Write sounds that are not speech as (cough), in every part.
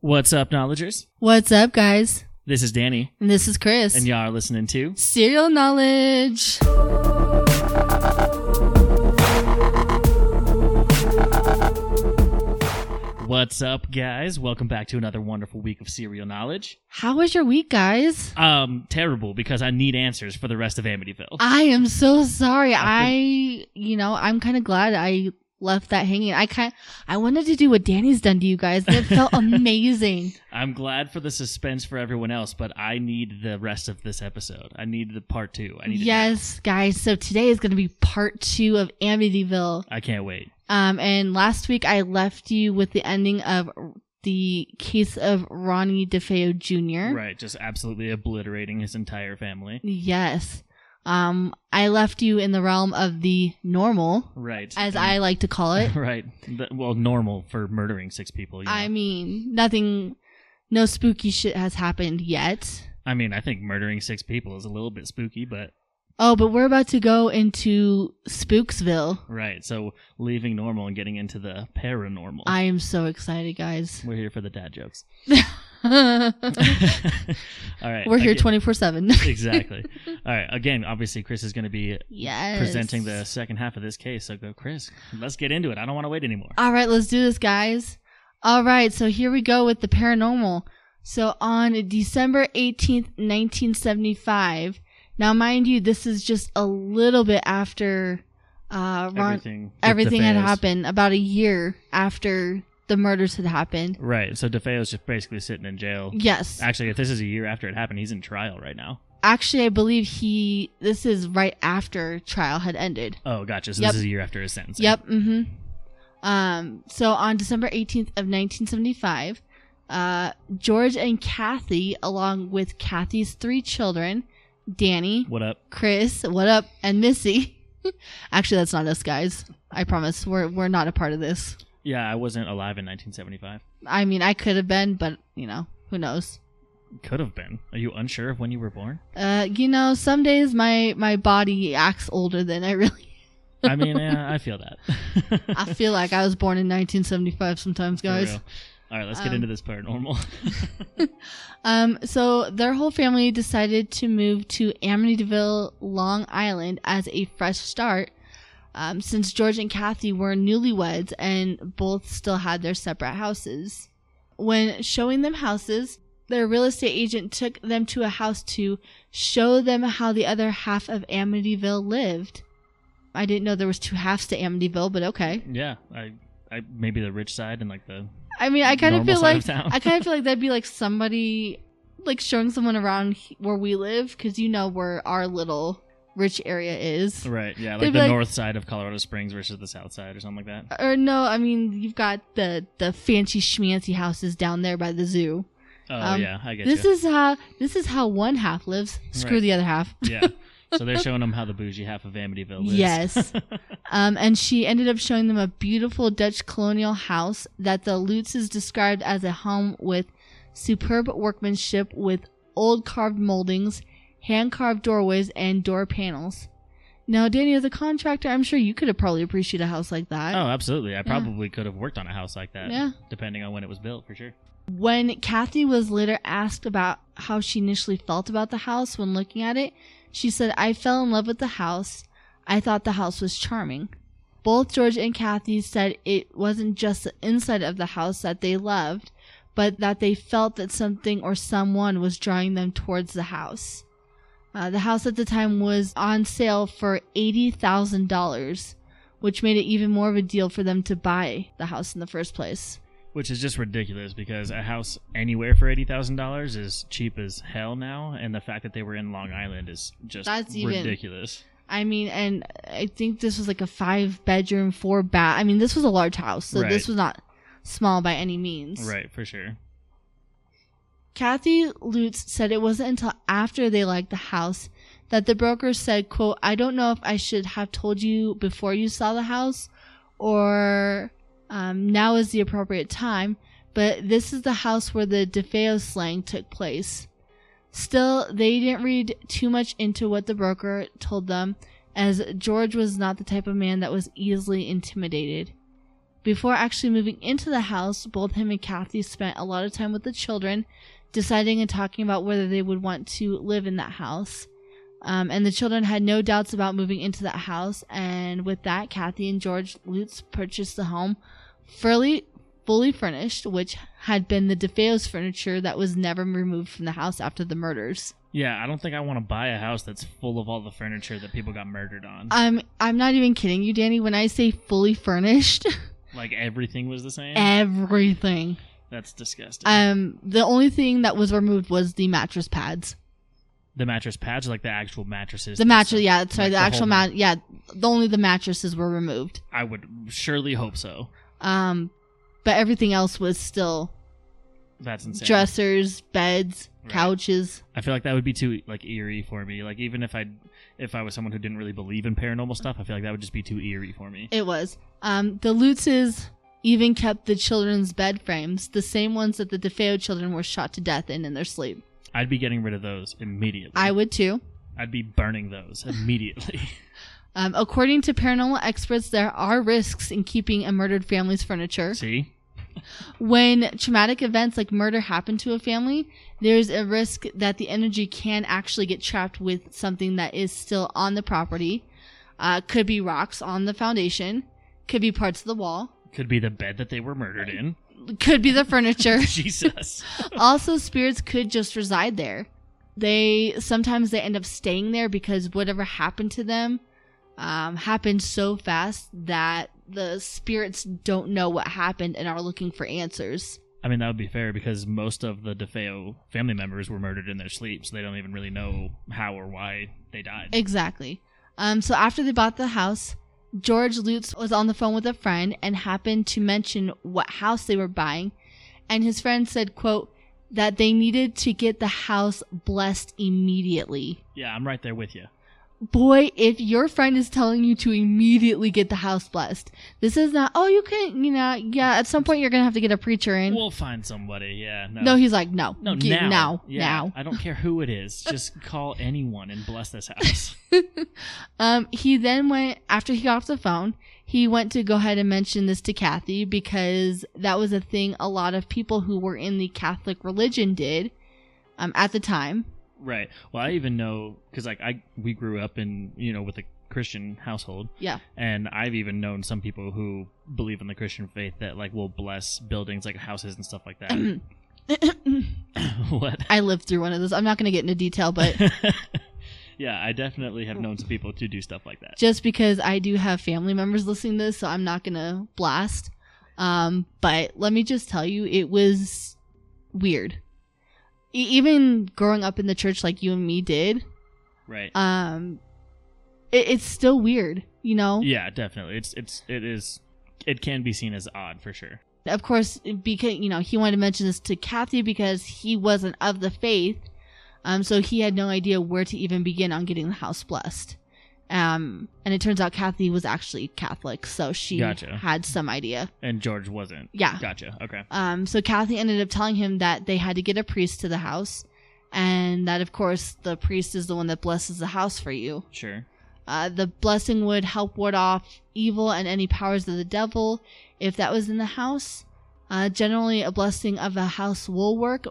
What's up, knowledgers? What's up, guys? This is Danny, And this is Chris. and y'all are listening to. Serial knowledge. What's up, guys? Welcome back to another wonderful week of serial knowledge. How was your week, guys? Um, terrible because I need answers for the rest of Amityville. I am so sorry. I I, you know, I'm kind of glad I left that hanging. I kind, I wanted to do what Danny's done to you guys. and It felt (laughs) amazing. I'm glad for the suspense for everyone else, but I need the rest of this episode. I need the part two. I need. yes, guys. So today is going to be part two of Amityville. I can't wait. Um, and last week I left you with the ending of the case of Ronnie DeFeo Jr. Right, just absolutely obliterating his entire family. Yes. Um, I left you in the realm of the normal, Right, as I like to call it. (laughs) Right. The- well, normal for murdering six people. Know? I mean, nothing, no spooky shit has happened yet. I mean, I think murdering six people is a little bit spooky, but Oh, but we're about to go into Spooksville. right. So leaving normal and getting into the paranormal. I am so excited, guys. We're here for the dad jokes. (laughs) (laughs) we're here 24 7. (laughs) exactly. (laughs) All right. Again, obviously, Chris is going to be Yes. presenting the second half of this case. So go, Chris. Let's get into it. I don't want to wait anymore. All right, let's do this, guys. All right, so here we go with the paranormal. So on December 18th, 1975, now mind you, this is just a little bit after uh, Ron, everything. everything had happened, about a year after the murders had happened. Right. So DeFeo's just basically sitting in jail. Yes. Actually, if this is a year after it happened, he's in trial right now. Actually, I believe he, this is right after trial had ended. Oh, gotcha. So Yep. this is a year after his sentence. Yep. Mm-hmm. Um. So on December eighteenth of nineteen seventy five, uh, George and Kathy, along with Kathy's three children, Danny, What up? Chris, what up, and Missy. (laughs) Actually, that's not us, guys. I promise. We're we're not a part of this. Yeah, I wasn't alive in 1975. I mean, I could have been, but you know, who knows? Could have been. Are you unsure of when you were born? Uh, you know, some days my my body acts older than I (laughs) really. I mean, yeah, I feel that. (laughs) I feel like I was born in 1975 sometimes, guys. All right, let's get Um, into this paranormal. (laughs) Um, so their whole family decided to move to Amityville, Long Island as a fresh start. Um, since George and Kathy were newlyweds and both still had their separate houses. When showing them houses, their real estate agent took them to a house to show them how the other half of Amityville lived. I didn't know there was two halves to Amityville, but okay. yeah, I, I maybe the rich side and like the I mean, I kind of feel like of. I kind of feel like that'd be like somebody like showing someone around where we live because you know where our little rich area is. right, yeah, They'd like be the like- north side of Colorado Springs versus the south side or something like that. Or no, I mean you've got the the fancy schmancy houses down there by the zoo. Oh Um, yeah, I get This you. is how this is how one half lives. Screw Right. the other half. yeah. (laughs) So they're showing them how the bougie half of Amityville lives. Yes. (laughs) Um, and she ended up showing them a beautiful Dutch colonial house that the Lutzes described as a home with superb workmanship with old carved moldings, hand carved doorways, and door panels. Now, Danny, as a contractor, I'm sure you could have probably appreciated a house like that. oh, absolutely. I probably could have worked on a house like that. Yeah. Depending on when it was built, for sure. When Kathy was later asked about how she initially felt about the house when looking at it, she said, I fell in love with the house. I thought the house was charming. Both George and Kathy said it wasn't just the inside of the house that they loved, but that they felt that something or someone was drawing them towards the house. Uh, the house at the time was on sale for $80,000, which made it even more of a deal for them to buy the house in the first place. Which is just ridiculous because a house anywhere for eighty thousand dollars is cheap as hell now, and the fact that they were in Long Island is just That's even- ridiculous. I mean, and I think this was like a five bedroom, four bath. I mean, this was a large house, so Right. this was not small by any means. Right, for sure. Kathy Lutz said it wasn't until after they liked the house that the broker said, quote, I don't know if I should have told you before you saw the house or um, now is the appropriate time, but this is the house where the DeFeo slang took place. Still, they didn't read too much into what the broker told them, as George was not the type of man that was easily intimidated. Before actually moving into the house, both him and Kathy spent a lot of time with the children, deciding and talking about whether they would want to live in that house. Um, and the children had no doubts about moving into that house. And with that, Kathy and George Lutz purchased the home fully, fully furnished, which had been the DeFeo's furniture that was never removed from the house after the murders. Yeah, I don't think I want to buy a house that's full of all the furniture that people got murdered on. I'm I'm not even kidding you, Danny. When I say fully furnished, (laughs) like everything was the same. everything. That's disgusting. Um, the only thing that was removed was the mattress pads. the mattress pads, like the actual mattresses. The mattress, yeah, sorry, Like the the actual mat, yeah, the, only the mattresses were removed. I would surely hope so. Um, but everything else was still That's insane. dressers, beds, Right. couches. I feel like that would be too like eerie for me. Like even if I if I was someone who didn't really believe in paranormal stuff, I feel like that would just be too eerie for me. It was. Um, the Lutzes even kept the children's bed frames, the same ones that the DeFeo children were shot to death in in their sleep. I'd be getting rid of those immediately. I would too. I'd be burning those immediately. (laughs) (laughs) Um, according to paranormal experts, there are risks in keeping a murdered family's furniture. See? When traumatic events like murder happen to a family, there's a risk that the energy can actually get trapped with something that is still on the property. Uh, could be rocks on the foundation, could be parts of the wall, Could be the bed that they were murdered in. could be the furniture. (laughs) Jesus. (laughs) also, spirits could just reside there. They sometimes they end up staying there because whatever happened to them um, happened so fast that the spirits don't know what happened and are looking for answers. I mean, that would be fair because most of the DeFeo family members were murdered in their sleep, so they don't even really know how or why they died. Exactly. Um, so after they bought the house, George Lutz was on the phone with a friend and happened to mention what house they were buying, and his friend said, "quote that they needed to get the house blessed immediately." yeah, I'm right there with you. Boy, if your friend is telling you to immediately get the house blessed, this is not. Oh, you can, you know, yeah. At some point, you're gonna have to get a preacher in. We'll find somebody. Yeah. No. no, he's like, no, no, get- now. now, yeah, now. I don't care who it is. Just (laughs) call anyone and bless this house. (laughs) Um, he then went after he got off the phone. He went to go ahead and mention this to Kathy because that was a thing a lot of people who were in the Catholic religion did um, at the time. Right. Well, I even know because like I we grew up in you know with a Christian household. Yeah. And I've even known some people who believe in the Christian faith that like will bless buildings like houses and stuff like that. (coughs) (coughs) what? I lived through one of those. I'm not going to get into detail, but (laughs) yeah, I definitely have known some people to do stuff like that. just because I do have family members listening to this, so I'm not going to blast. Um, but let me just tell you, it was weird. E- even growing up in the church like you and me did, Right. um, it, it's still weird, you know? yeah, definitely. It's it's it is it can be seen as odd for sure. Of course, because, you know, he wanted to mention this to Kathy because he wasn't of the faith. Um, so he had no idea where to even begin on getting the house blessed. Um, and it turns out Kathy was actually Catholic, so she Gotcha. had some idea. And George wasn't. Yeah. Gotcha. Okay. Um, so Kathy ended up telling him that they had to get a priest to the house, and that of course the priest is the one that blesses the house for you. Sure. Uh, the blessing would help ward off evil and any powers of the devil if that was in the house. Uh, generally, a blessing of a house will work,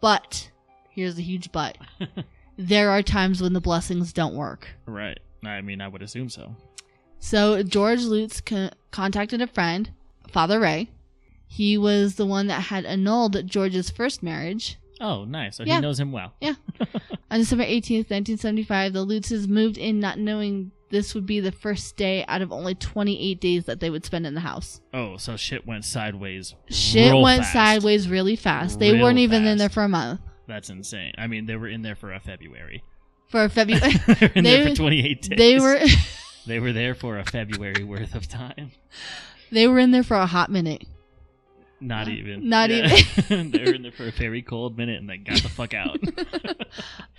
but here's a huge but. (laughs) there are times when the blessings don't work. Right. I mean, I would assume so. So George Lutz co- contacted a friend, Father Ray. He was the one that had annulled George's first marriage. Oh, nice. So Yeah. he knows him well. Yeah. (laughs) On December 18th, 1975, the Lutzes moved in not knowing this would be the first day out of only 28 days that they would spend in the house. Oh, so shit went sideways. Shit went fast. sideways really fast. They Real weren't even in there for a month. That's insane. I mean, they were in there for a February. For February, (laughs) they were there They- for 28 days. they were (laughs) (laughs) They were there for a February worth of time. they were in there for a hot minute. Not even. Not even. they were in there for a very cold minute and they got the fuck out.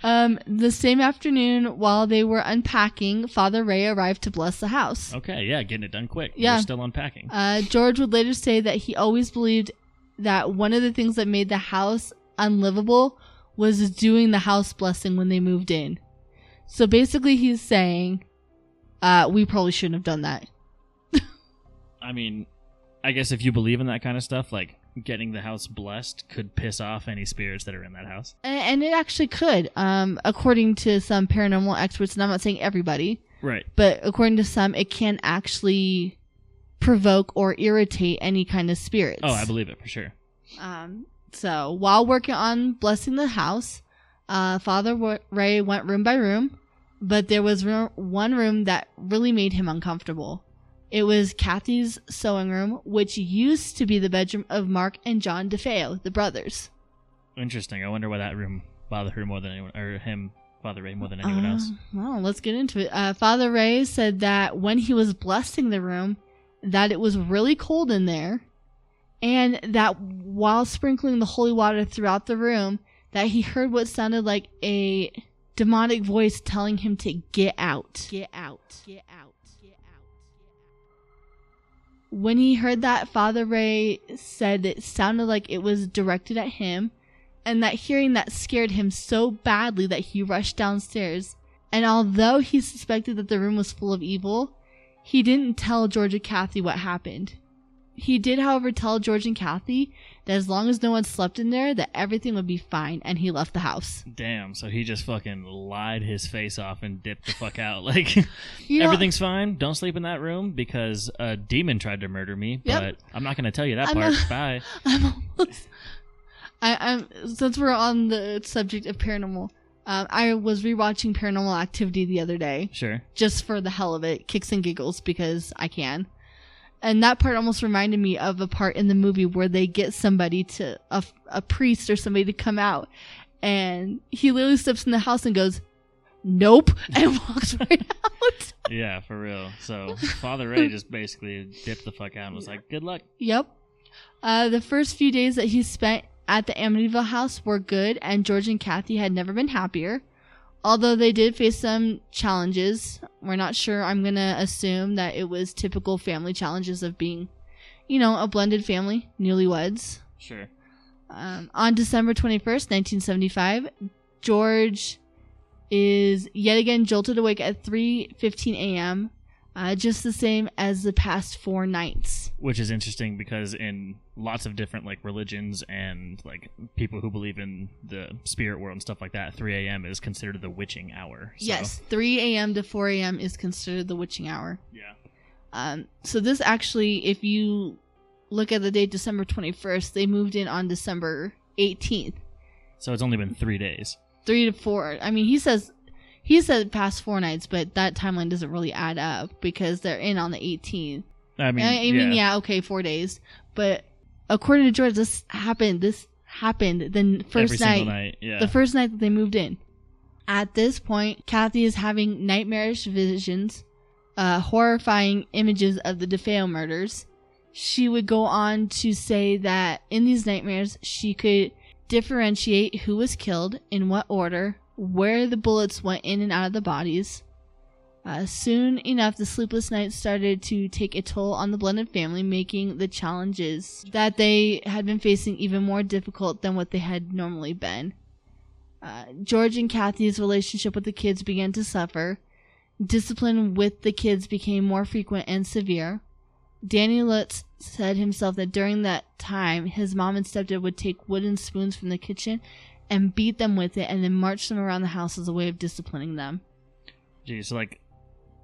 Um, the same afternoon, while they were unpacking, Father Ray arrived to bless the house. okay, yeah, getting it done quick. Yeah. We're still unpacking. Uh, George would later say that he always believed that one of the things that made the house unlivable was doing the house blessing when they moved in. So basically, he's saying, uh, we probably shouldn't have done that. I mean, I guess if you believe in that kind of stuff, like getting the house blessed could piss off any spirits that are in that house. And, and it actually could, um, according to some paranormal experts, and I'm not saying everybody, Right. but according to some, it can actually provoke or irritate any kind of spirits. Oh, I believe it for sure. Um, so while working on blessing the house, uh, Father Ray went room by room, but there was one room that really made him uncomfortable. It was Kathy's sewing room, which used to be the bedroom of Mark and John DeFeo, the brothers. Interesting. I wonder why that room bothered her more than anyone, or him, Father Ray, more than anyone Uh, else. Well, let's get into it. Uh, Father Ray said that when he was blessing the room, that it was really cold in there, and that while sprinkling the holy water throughout the room, that he heard what sounded like a demonic voice telling him to get out. Get out. Get out. Get out. When he heard that, Father Ray said it sounded like it was directed at him, and that hearing that scared him so badly that he rushed downstairs. And although he suspected that the room was full of evil, he didn't tell George and Kathy what happened. He did, however, tell George and Kathy that as long as no one slept in there, that everything would be fine, and he left the house. Damn. So he just fucking lied his face off and dipped the fuck out. (laughs) (laughs) Like You know, everything's fine. Don't sleep in that room because a demon tried to murder me. Yep. But I'm not gonna tell you that I'm part. not- Bye. (laughs) I'm almost. I, I'm since we're on the subject of paranormal. Um, I was rewatching Paranormal Activity the other day, Sure. just for the hell of it, kicks and giggles because I can. And that part almost reminded me of a part in the movie where they get somebody to a, a priest or somebody to come out, and he literally steps in the house and goes, "Nope," (laughs) and walks right out. (laughs) Yeah, for real. So Father Ray just basically dipped the fuck out and was like, "Good luck." Yep. Uh, the first few days that he spent at the Amityville house were good, and George and Kathy had never been happier. Although they did face some challenges, we're not sure. I'm gonna assume that it was typical family challenges of being, you know, a blended family, newlyweds. Sure. Um, on December 21st, 1975, George is yet again jolted awake at 3:15 a.m., uh, just the same as the past four nights. Which is interesting because in lots of different like religions and like people who believe in the spirit world and stuff like that, 3 a.m. is considered the witching hour. So, Yes, 3 a.m. to 4 a.m. is considered the witching hour. Yeah. Um, so this actually, if you look at the date December 21st, they moved in on December 18th. So it's only been three days. Three to four. I mean, he says he said past four nights, but that timeline doesn't really add up because they're in on the 18th. I mean, I mean, yeah. okay, four days, but according to George, this happened. This happened the first night night. Yeah. the first night that they moved in. At this point, Kathy is having nightmarish visions, uh, horrifying images of the DeFeo murders. She would go on to say that in these nightmares, she could differentiate who was killed, in what order, where the bullets went in and out of the bodies. Uh, soon enough, the sleepless nights started to take a toll on the blended family, making the challenges that they had been facing even more difficult than what they had normally been. Uh, George and Kathy's relationship with the kids began to suffer. Discipline with the kids became more frequent and severe. Danny Lutz said himself that during that time, his mom and stepdad would take wooden spoons from the kitchen and beat them with it and then march them around the house as a way of disciplining them. Geez, so like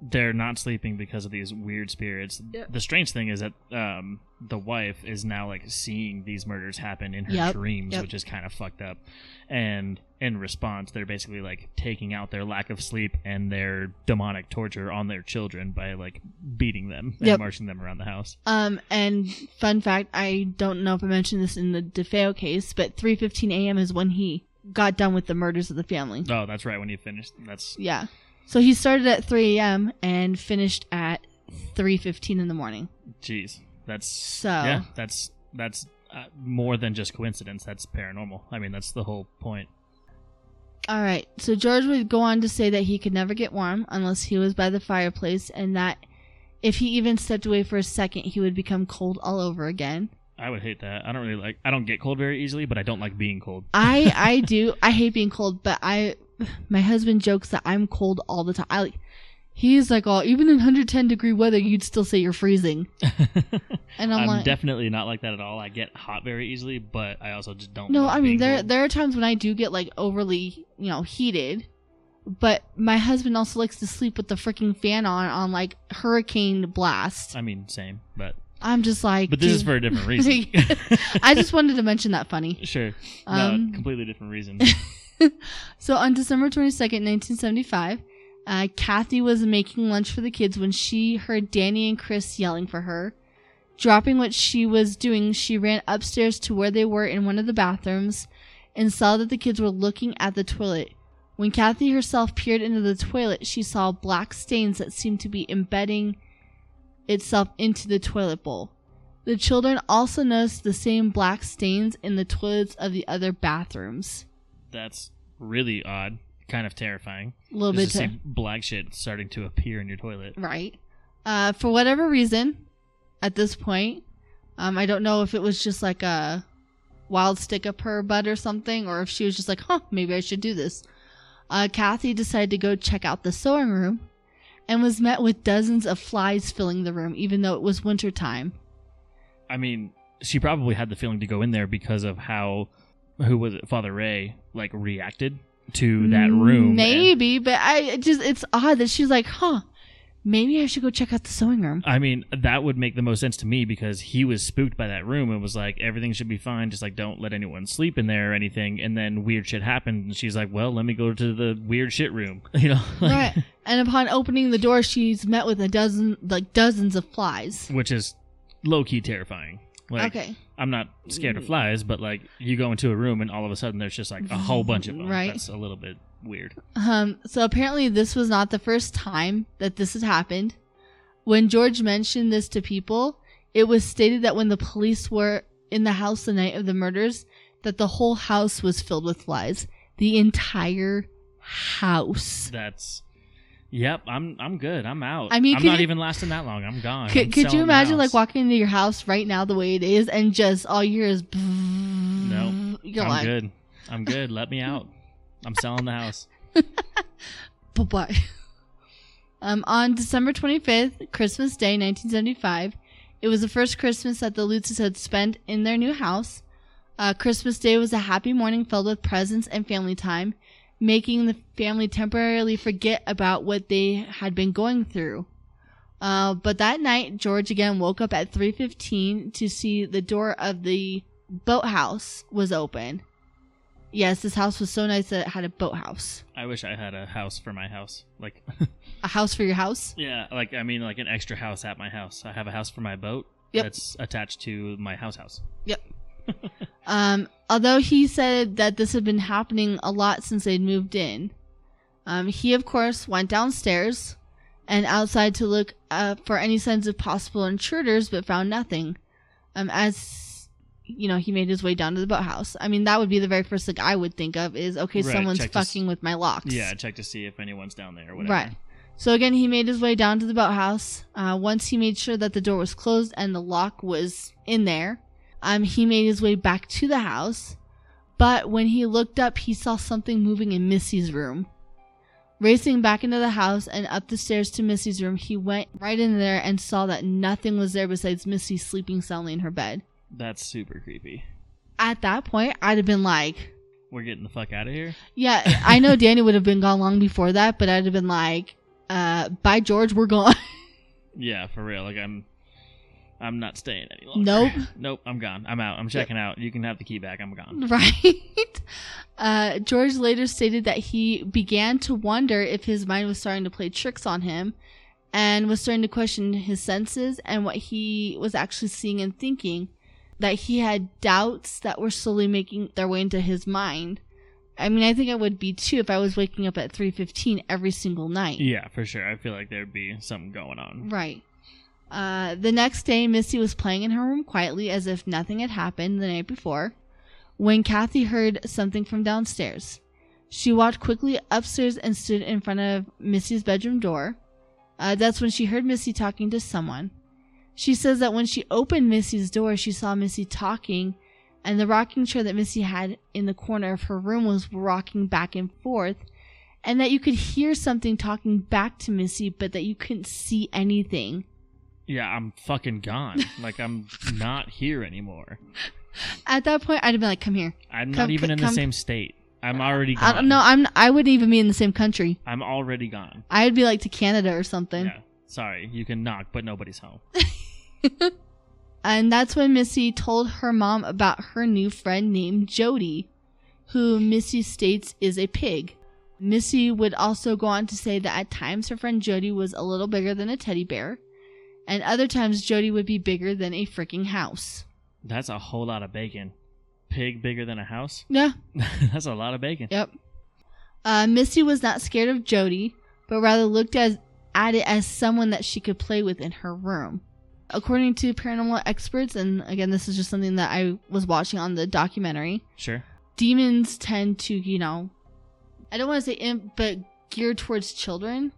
they're not sleeping because of these weird spirits. Yep. The strange thing is that um, the wife is now like seeing these murders happen in her Yep, dreams, yep. which is kind of fucked up. And in response, they're basically like taking out their lack of sleep and their demonic torture on their children by like beating them and Yep. marching them around the house. Um, and fun fact, I don't know if I mentioned this in the DeFeo case, but 3:15 a.m. is when he got done with the murders of the family. Oh, that's right. When he finished, that's Yeah. So he started at 3 a.m. and finished at 3:15 in the morning. jeez. That's So yeah. That's that's uh, more than just coincidence. That's paranormal. I mean, that's the whole point. all right. So George would go on to say that he could never get warm unless he was by the fireplace, and that if he even stepped away for a second, he would become cold all over again. I would hate that. I don't really like. I don't get cold very easily, but I don't like being cold. I (laughs) I do. I hate being cold, but I my husband jokes that I'm cold all the time. I like He's like, oh, even in 110 degree weather, you'd still say you're freezing. (laughs) And I'm, I'm, like, definitely not like that at all. I get hot very easily, but I also just don't. no, love I mean there cold. there are times when I do get like overly, you know, heated. But my husband also likes to sleep with the freaking fan on on like hurricane blast. I mean, same, but I'm just like, but this is for a different reason. (laughs) I just wanted to mention that funny. (laughs) sure. Um, no, completely different reason. So on December 22nd, 1975, uh, Kathy was making lunch for the kids when she heard Danny and Chris yelling for her. Dropping what she was doing, she ran upstairs to where they were in one of the bathrooms and saw that the kids were looking at the toilet. When Kathy herself peered into the toilet, she saw black stains that seemed to be embedding itself into the toilet bowl. The children also noticed the same black stains in the toilets of the other bathrooms. That's really odd. Kind of terrifying. A little Just bit to to- see black shit starting to appear in your toilet. Right. Uh, for whatever reason, at this point, um, I don't know if it was just like a wild stick up her butt or something, or if she was just like, huh, maybe I should do this. Uh, Kathy decided to go check out the sewing room and was met with dozens of flies filling the room, even though it was winter time. I mean, she probably had the feeling to go in there because of how who was it, Father Ray, like reacted to that room. and- Maybe, but I it just, it's odd that she's like, huh, maybe I should go check out the sewing room. I mean, that would make the most sense to me because he was spooked by that room and was like, everything should be fine, just like don't let anyone sleep in there or anything. And then weird shit happened, and she's like, well, let me go to the weird shit room, (laughs) you know, like, right. And upon opening the door, she's met with a dozen, like dozens of flies. which is low key terrifying. Like, okay. I'm not scared of flies, but like you go into a room and all of a sudden there's just like a whole bunch of them. Right. That's a little bit weird. Um, so apparently this was not the first time that this has happened. When George mentioned this to people, it was stated that when the police were in the house the night of the murders, that the whole house was filled with flies. The entire house. That's. Yep, I'm I'm good. I'm out. I mean, I'm not you- even lasting that long. I'm gone. I'm Could, could you imagine like walking into your house right now the way it is and just all you hear is No, You're I'm like, good. I'm good. Let me out. I'm selling the house. (laughs) Bye bye. (laughs) Um, on December 25th, Christmas Day, 1975, it was the first Christmas that the Lutzes had spent in their new house. Uh, Christmas Day was a happy morning filled with presents and family time, making the family temporarily forget about what they had been going through. Uh, but that night, George again woke up at 3:15 to see the door of the boathouse was open. Yes, this house was so nice that it had a boathouse. I wish I had a house for my house. Like, (laughs) A house for your house? yeah, like I mean, like an extra house at my house. I have a house for my boat Yep. that's attached to my house house. (laughs) Um, although he said that this had been happening a lot since they'd moved in. Um, he, of course, went downstairs and outside to look uh, for any signs of possible intruders, but found nothing. Um, as you know, he made his way down to the boathouse. I mean, that would be the very first thing I would think of is okay, Right, someone's to s- fucking with my locks. Yeah, check to see if anyone's down there or whatever. Right. So again, he made his way down to the boathouse. Uh, once he made sure that the door was closed and the lock was in there, um, he made his way back to the house. But when he looked up, he saw something moving in Missy's room. Racing back into the house and up the stairs to Missy's room, he went right in there and saw that nothing was there besides Missy sleeping soundly in her bed. That's super creepy. At that point, I'd have been like, We're getting the fuck out of here. yeah, I know Danny would have been gone long before that, but I'd have been like, uh, bye, George, we're gone. (laughs) Yeah, for real. Like I'm, I'm not staying any longer. Nope. (laughs) Nope. I'm gone. I'm out. I'm checking out. You can have the key back. I'm gone. (laughs) Right. Uh, George later stated that he began to wonder if his mind was starting to play tricks on him and was starting to question his senses and what he was actually seeing and thinking. That he had doubts that were slowly making their way into his mind. I mean, I think I would be too if I was waking up at 3:15 every single night. Yeah, for sure. I feel like there'd be something going on. Right. Uh, the next day, Missy was playing in her room quietly as if nothing had happened the night before when Kathy heard something from downstairs. She walked quickly upstairs and stood in front of Missy's bedroom door. Uh, that's when she heard Missy talking to someone. She says that when she opened Missy's door, she saw Missy talking, and the rocking chair that Missy had in the corner of her room was rocking back and forth, and that you could hear something talking back to Missy, but that you couldn't see anything. Yeah, I'm fucking gone. like I'm not here anymore. (laughs) At that point, I'd have been like, "Come here." I'm Come- not even in the come- same state. I'm already I gone. don't know. I'm. I wouldn't even be in the same country. I'm already gone. I'd be like to Canada or something. Yeah. Sorry, you can knock, but nobody's home. (laughs) And that's when Missy told her mom about her new friend named Jody, who Missy states is a pig. Missy would also go on to say that at times her friend Jody was a little bigger than a teddy bear, and other times Jody would be bigger than a freaking house. That's a whole lot of bacon. Pig bigger than a house? (laughs) Yeah, That's a lot of bacon. Yep. Uh, Missy was not scared of Jody, but rather looked as, at it as someone that she could play with in her room. According to paranormal experts, and again, this is just something that I was watching on the documentary, Sure. demons tend to, you know, I don't want to say imp, but geared towards children.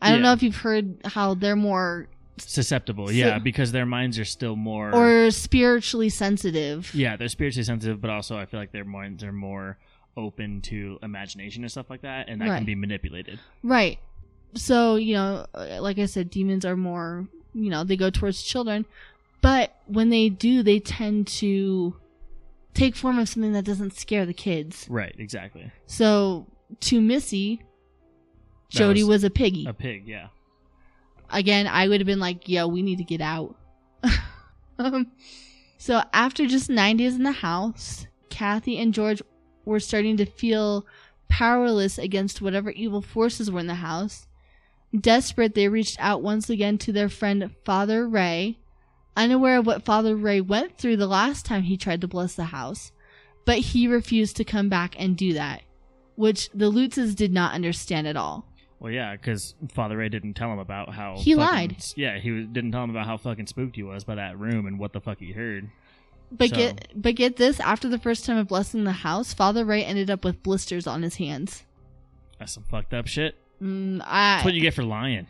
I don't know if you've heard how they're more Susceptible, So- yeah, because their minds are still more. or spiritually sensitive. yeah, they're spiritually sensitive, but also I feel like their minds are more open to imagination and stuff like that, and that Right. can be manipulated. Right. So, you know, uh, like I said, demons are more, you know, they go towards children. But when they do, they tend to take form of something that doesn't scare the kids. Right, exactly. So, to Missy, That Jody was was, a piggy. A pig, yeah. Again, I would have been like, yo, we need to get out. (laughs) um, so, after just nine days in the house, Kathy and George were starting to feel powerless against whatever evil forces were in the house. Desperate, they reached out once again to their friend Father Ray, unaware of what Father Ray went through the last time he tried to bless the house. But he refused to come back and do that, which the Lutzes did not understand at all. Well, yeah, because Father Ray didn't tell him about how He fucking- lied. Yeah, he was, didn't tell him about how fucking spooked he was by that room and what the fuck he heard. But So- get but get this, after the first time of blessing the house, Father Ray ended up with blisters on his hands. That's some fucked up shit. Mm, That's what I you get for lying.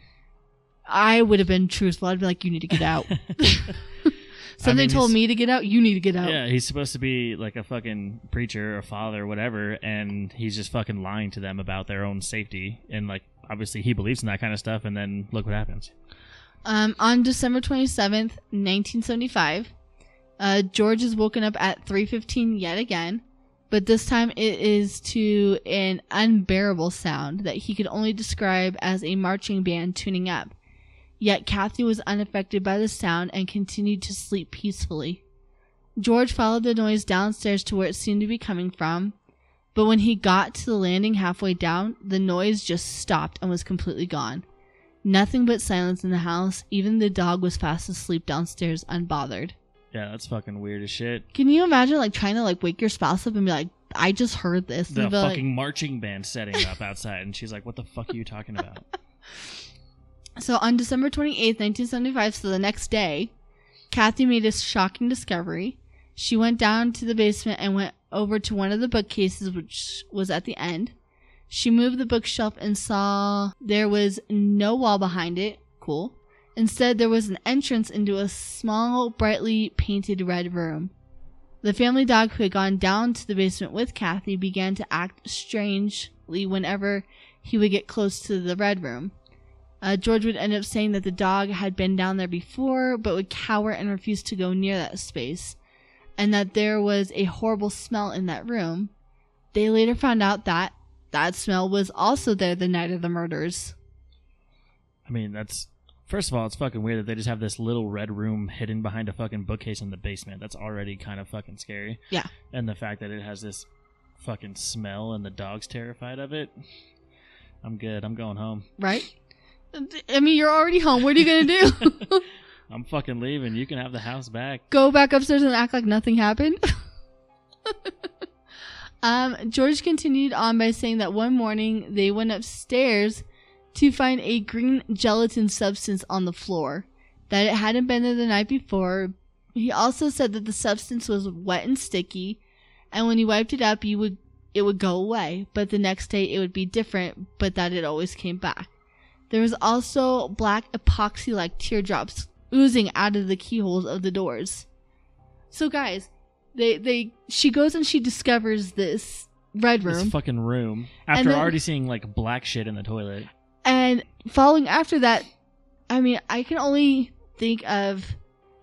I would have been truthful. I'd be like, you need to get out. (laughs) (laughs) Something mean, told me to get out. You need to get out. Yeah, he's supposed to be like a fucking preacher or father or whatever, and he's just fucking lying to them about their own safety. And like, obviously, he believes in that kind of stuff. And then look what happens. Um, on December twenty seventh, nineteen seventy five, uh, George is woken up at three fifteen yet again, but this time it is to an unbearable sound that he could only describe as a marching band tuning up. Yet Kathy was unaffected by the sound and continued to sleep peacefully. George followed the noise downstairs to where it seemed to be coming from, but when he got to the landing halfway down, the noise just stopped and was completely gone. Nothing but silence in the house. Even the dog was fast asleep downstairs, unbothered. Yeah, that's fucking weird as shit. Can you imagine like trying to like wake your spouse up and be like, "I just heard this." The fucking marching band setting up outside, and she's like, "What the fuck are you talking about?" (laughs) so on December twenty eighth, nineteen seventy five, so the next day, Kathy made a shocking discovery. She went down to the basement and went over to one of the bookcases, which was at the end. She moved the bookshelf and saw there was no wall behind it. Cool. Instead, there was an entrance into a small, brightly painted red room. The family dog who had gone down to the basement with Kathy began to act strangely whenever he would get close to the red room. Uh, George would end up saying that the dog had been down there before, but would cower and refuse to go near that space, and that there was a horrible smell in that room. They later found out that that smell was also there the night of the murders. I mean, that's first of all, it's fucking weird that they just have this little red room hidden behind a fucking bookcase in the basement. That's already kind of fucking scary. Yeah. And the fact that it has this fucking smell and the dog's terrified of it. I'm good. I'm going home. Right? I mean, you're already home. What are you gonna do? (laughs) I'm fucking leaving. You can have the house back. Go back upstairs and act like nothing happened. (laughs) um, George continued on by saying that one morning they went upstairs to find a green gelatin substance on the floor, that it hadn't been there the night before. He also said that the substance was wet and sticky, and when you wiped it up, you would it would go away, but the next day it would be different, but that it always came back. There was also black epoxy like teardrops oozing out of the keyholes of the doors. So guys, they they she goes and she discovers this red room. this fucking room after then- already seeing like black shit in the toilet. And following after that, I mean, I can only think of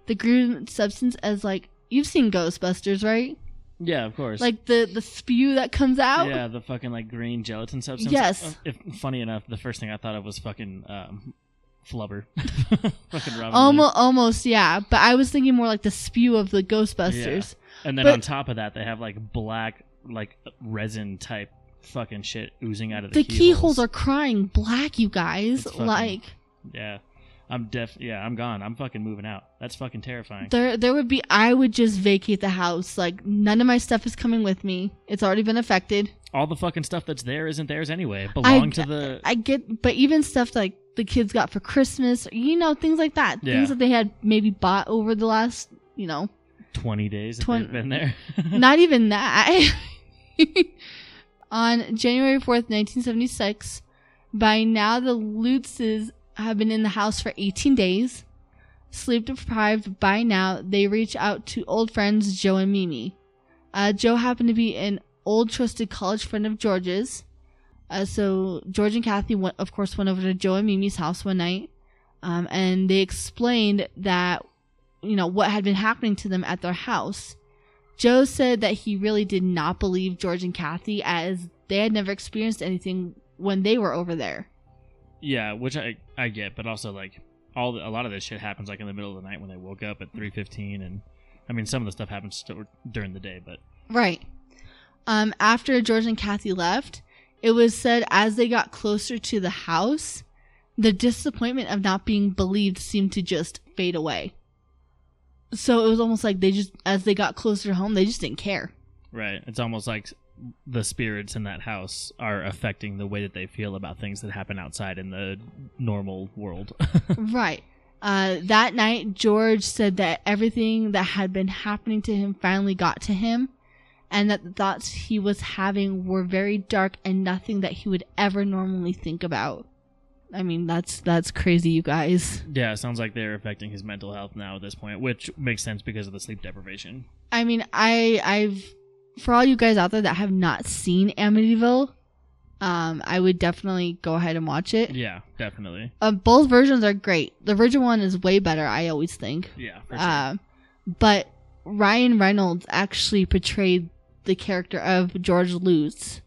the green substance as like you've seen Ghostbusters, right? Yeah, of course. Like the the spew that comes out. yeah, the fucking like green gelatin substance. Yes. Uh, If funny enough, the first thing I thought of was fucking um, flubber. (laughs) fucking Robin. Almost, almost, yeah. But I was thinking more like the spew of the Ghostbusters. Williams. And then but- on top of that, they have like black, like resin type fucking shit oozing out of the, The keyholes are crying black, you guys. Fucking- Like Yeah, I'm def. Yeah, I'm gone. I'm fucking moving out. That's fucking terrifying. there, there would be. I would just vacate the house. Like none of my stuff is coming with me. It's already been affected. All the fucking stuff that's there isn't theirs anyway. It belonged to the. I get, but even stuff like the kids got for Christmas, you know, things like that. Yeah. Things that they had maybe bought over the last, you know, 20 days that Twen- they've been there. (laughs) not even that. (laughs) On January 4th, 1976, by now the Lutzes have been in the house for 18 days. Sleep deprived by now, they reach out to old friends Joe and Mimi. Uh, Joe happened to be an old trusted college friend of George's. Uh, so George and Kathy, went, of course, went over to Joe and Mimi's house one night, um, and they explained that, you know, what had been happening to them at their house. Joe said that he really did not believe George and Kathy as they had never experienced anything when they were over there. Yeah, which I I get, but also like all the, a lot of this shit happens like in the middle of the night when they woke up at 3:15 and I mean some of the stuff happens st- during the day, but Right. Um, after George and Kathy left, it was said as they got closer to the house, the disappointment of not being believed seemed to just fade away. So it was almost like they just, as they got closer to home, they just didn't care. right, it's almost like the spirits in that house are affecting the way that they feel about things that happen outside in the normal world. (laughs) right. Uh, that night, George said that everything that had been happening to him finally got to him, and that the thoughts he was having were very dark and nothing that he would ever normally think about. I mean, that's that's crazy, you guys. yeah, it sounds like they're affecting his mental health now at this point, which makes sense because of the sleep deprivation. I mean, I I've for all you guys out there that have not seen Amityville, um, I would definitely go ahead and watch it. Yeah, definitely. Uh, both versions are great. The original one is way better. I always think. Yeah, for sure. Uh, but Ryan Reynolds actually portrayed the character of George Lutz.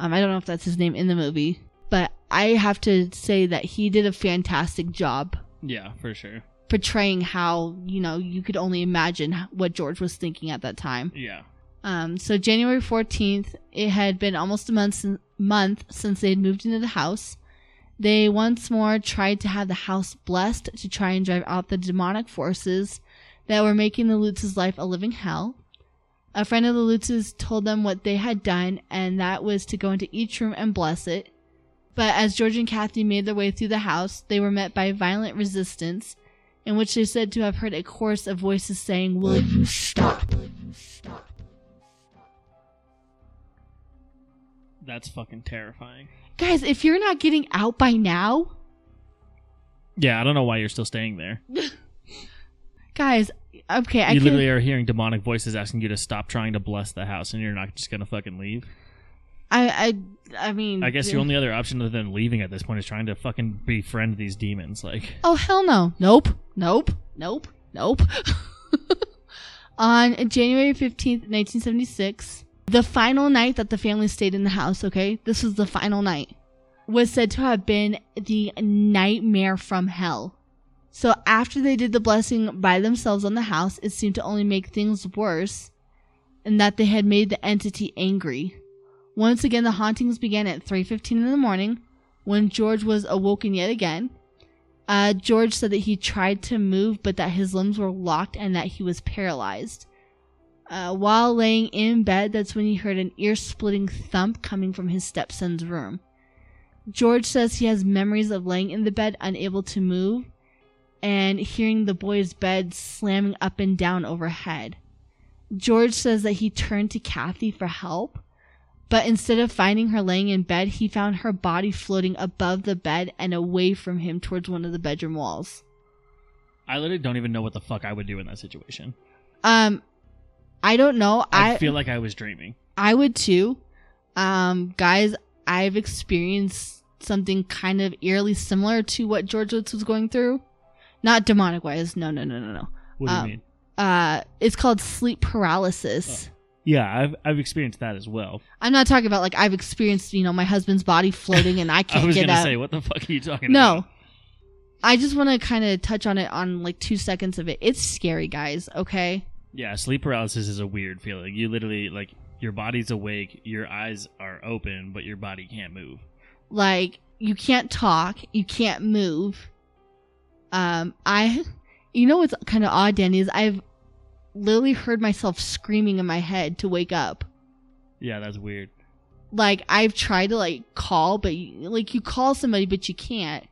Um, I don't know if that's his name in the movie, but I have to say that he did a fantastic job yeah, for sure. portraying how you know you could only imagine what George was thinking at that time. Yeah. Um, so January 14th, it had been almost a month, month since they had moved into the house. They once more tried to have the house blessed to try and drive out the demonic forces that were making the Lutz's life a living hell. A friend of the Lutz's told them what they had done, and that was to go into each room and bless it. But as George and Kathy made their way through the house, they were met by violent resistance, in which they said to have heard a chorus of voices saying, Will you stop? That's fucking terrifying. Guys, if you're not getting out by now, Yeah, I don't know why you're still staying there. (laughs) guys, okay, I you can. literally are hearing demonic voices asking you to stop trying to bless the house, and you're not just gonna fucking leave. I, I, I mean, I guess your only other option other than leaving at this point is trying to fucking befriend these demons. Like, Oh hell no! Nope, nope, nope, nope. (laughs) On January fifteenth, nineteen seventy six, the final night that the family stayed in the house. Okay, this was the final night. Was said to have been the nightmare from hell. So after they did the blessing by themselves on the house, it seemed to only make things worse, and that they had made the entity angry. Once again, the hauntings began at 3:15 in the morning, when George was awoken yet again. Uh, George said that he tried to move, but that his limbs were locked and that he was paralyzed. Uh, while laying in bed, that's when he heard an ear-splitting thump coming from his stepson's room. George says he has memories of laying in the bed, unable to move, and hearing the boy's bed slamming up and down overhead. George says that he turned to Kathy for help, but instead of finding her laying in bed, he found her body floating above the bed and away from him towards one of the bedroom walls. I literally don't even know what the fuck I would do in that situation. Um, I don't know. I, I feel like I was dreaming. I would too, Um, guys, I've experienced something kind of eerily similar to what George Lutz was going through. Not demonic wise. No, no, no, no, no. What do you Um, mean? Uh, it's called sleep paralysis. Yeah, I've I've experienced that as well. I'm not talking about like I've experienced, you know, my husband's body floating and I (laughs) can't get I was gonna up. say, what the fuck are you talking no. about? No, I just want to kind of touch on it on like two seconds of it. It's scary, guys. Okay. Yeah, sleep paralysis is a weird feeling. You literally like your body's awake, your eyes are open, but your body can't move. Like you can't talk, you can't move. Um, I, you know what's kind of odd, Danny, is I've literally heard myself screaming in my head to wake up. Yeah, that's weird. Like I've tried to like call, but you, like you call somebody, but you can't.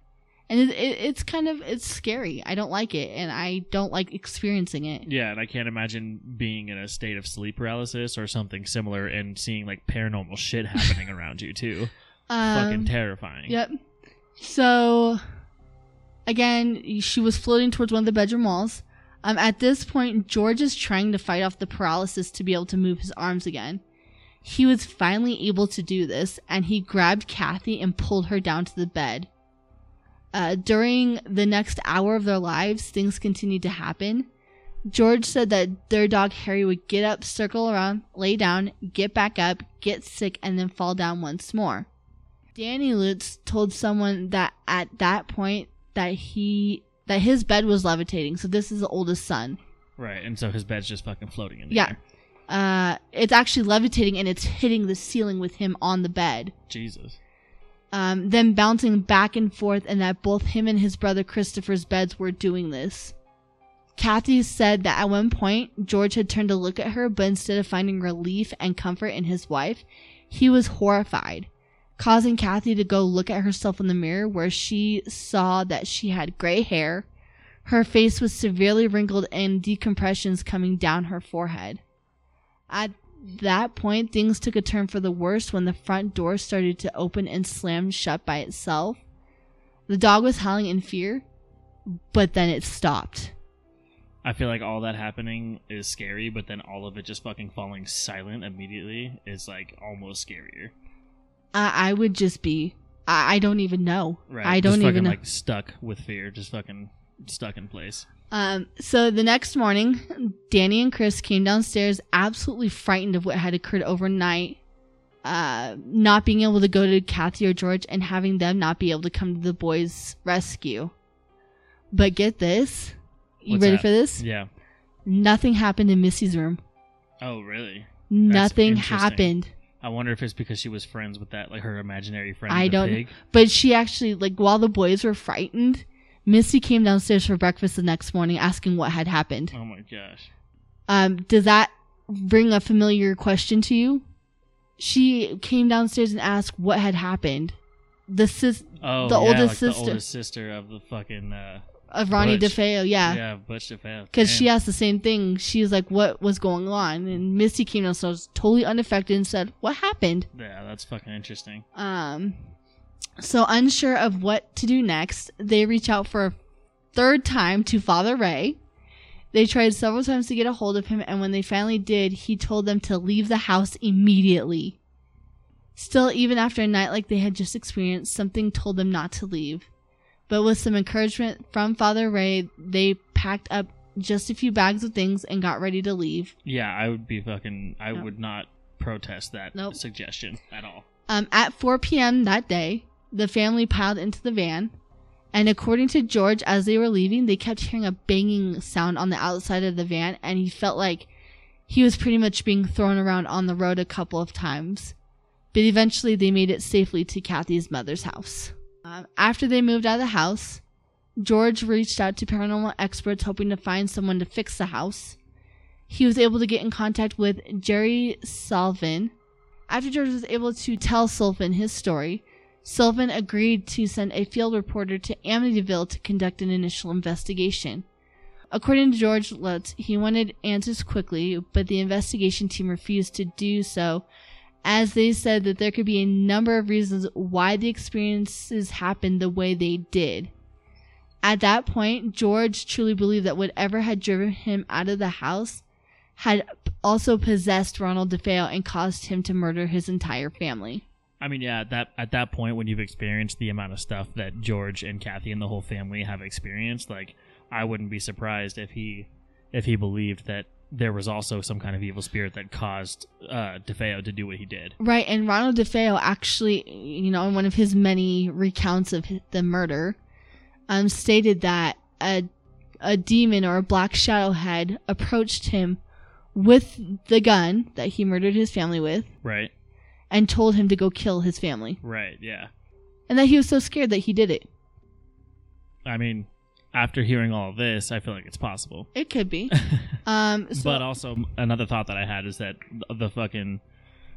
And it, it, it's kind of it's scary. I don't like it, and I don't like experiencing it. Yeah, and I can't imagine being in a state of sleep paralysis or something similar and seeing like paranormal shit (laughs) happening around you too. Fucking Um, terrifying. Yep. So, again, she was floating towards one of the bedroom walls. Um, at this point, George is trying to fight off the paralysis to be able to move his arms again. He was finally able to do this, and he grabbed Kathy and pulled her down to the bed. Uh, during the next hour of their lives, things continued to happen. George said that their dog Harry would get up, circle around, lay down, get back up, get sick, and then fall down once more. Danny Lutz told someone that at that point that he that his bed was levitating. So this is the oldest son. Right, and so his bed's just fucking floating in the Yeah. air. Uh, it's actually levitating and it's hitting the ceiling with him on the bed. Jesus. Um, then bouncing back and forth, and that both him and his brother Christopher's beds were doing this. Kathy said that at one point George had turned to look at her, but instead of finding relief and comfort in his wife, he was horrified, causing Kathy to go look at herself in the mirror where she saw that she had gray hair. Her face was severely wrinkled and decompressions coming down her forehead. At that point, things took a turn for the worse when the front door started to open and slam shut by itself. The dog was howling in fear, but then it stopped. I feel like all that happening is scary, but then all of it just fucking falling silent immediately is like almost scarier. I, I would just be. I, I don't even know. Right. I don't fucking even know. like stuck with fear, just fucking stuck in place. Um, so the next morning, (laughs) Danny and Chris came downstairs absolutely frightened of what had occurred overnight. Uh, not being able to go to Kathy or George and having them not be able to come to the boys' rescue. But get this. You What's ready that? for this? Yeah. Nothing happened in Missy's room. Oh, really? Nothing happened. I wonder if it's because she was friends with that, like her imaginary friend. I don't- Pig. But she actually, like, while the boys were frightened, Missy came downstairs for breakfast the next morning asking what had happened. Oh my gosh. Um, does that bring a familiar question to you? She came downstairs and asked what had happened. The sis Oh, The yeah, oldest like sister. The oldest sister of the fucking. Uh, of Ronnie Butch. DeFeo, yeah. yeah, Butch DeFeo. Because she asked the same thing. She was like, what was going on? And Missy came downstairs totally unaffected and said, what happened? Yeah, that's fucking interesting. Um, so unsure of what to do next, they reach out for a third time to Father Ray. They tried several times to get a hold of him, and when they finally did, he told them to leave the house immediately. Still, even after a night like they had just experienced, something told them not to leave. But with some encouragement from Father Ray, they packed up just a few bags of things and got ready to leave. Yeah, I would be fucking. I would not protest that Nope. suggestion at all. Um, at 4 p.m. that day, the family piled into the van, and according to George, as they were leaving, they kept hearing a banging sound on the outside of the van, and he felt like he was pretty much being thrown around on the road a couple of times. But eventually, they made it safely to Kathy's mother's house. Um, after they moved out of the house, George reached out to paranormal experts hoping to find someone to fix the house. He was able to get in contact with Jerry Solfvin, after George was able to tell Sullivan his story, Sullivan agreed to send a field reporter to Amityville to conduct an initial investigation. According to George Lutz, he wanted answers quickly, but the investigation team refused to do so, as they said that there could be a number of reasons why the experiences happened the way they did. At that point, George truly believed that whatever had driven him out of the house had also possessed Ronald DeFeo and caused him to murder his entire family. I mean, yeah, at that at that point when you've experienced the amount of stuff that George and Kathy and the whole family have experienced, like I wouldn't be surprised if he if he believed that there was also some kind of evil spirit that caused uh, DeFeo to do what he did. Right, and Ronald DeFeo actually, you know, in one of his many recounts of the murder, um, stated that a a demon or a black shadow head approached him with the gun that he murdered his family with Right. and told him to go kill his family, Right. Yeah. and that he was so scared that he did it. I mean, after hearing all of this, I feel like it's possible. It could be. (laughs) Um, so, but also another thought that I had is that the fucking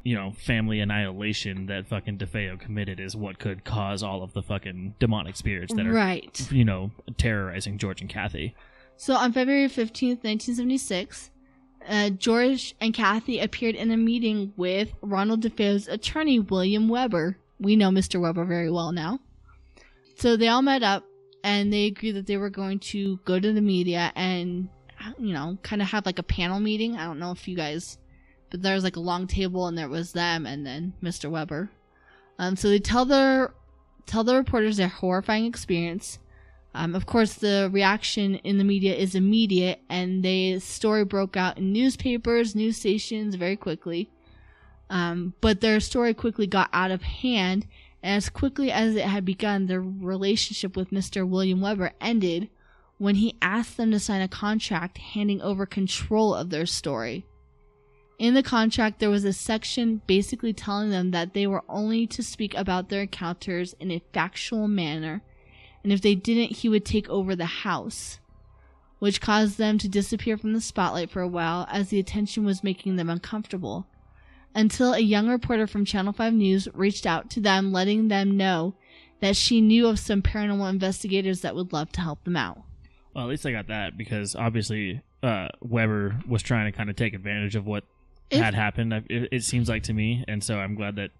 you know family annihilation that fucking DeFeo committed is what could cause all of the fucking demonic spirits that are right. you know terrorizing George and Kathy. So on February 15th, 1976, uh, George and Kathy appeared in a meeting with Ronald DeFeo's attorney, William Weber. We know Mr. Weber very well now. So they all met up and they agreed that they were going to go to the media and, you know, kind of have like a panel meeting. I don't know if you guys, but there was like a long table and there was them and then Mr. Weber. Um, so they tell their tell the reporters their horrifying experience. Um, of course, the reaction in the media is immediate, and the story broke out in newspapers, news stations very quickly. Um, but their story quickly got out of hand, and as quickly as it had begun, their relationship with Mr. William Weber ended when he asked them to sign a contract handing over control of their story. In the contract, there was a section basically telling them that they were only to speak about their encounters in a factual manner and if they didn't, he would take over the house, which caused them to disappear from the spotlight for a while as the attention was making them uncomfortable. Until a young reporter from Channel 5 News reached out to them, letting them know that she knew of some paranormal investigators that would love to help them out. Well, at least I got that because obviously uh, Weber was trying to kind of take advantage of what If- had happened. It, it seems like to me, and so I'm glad that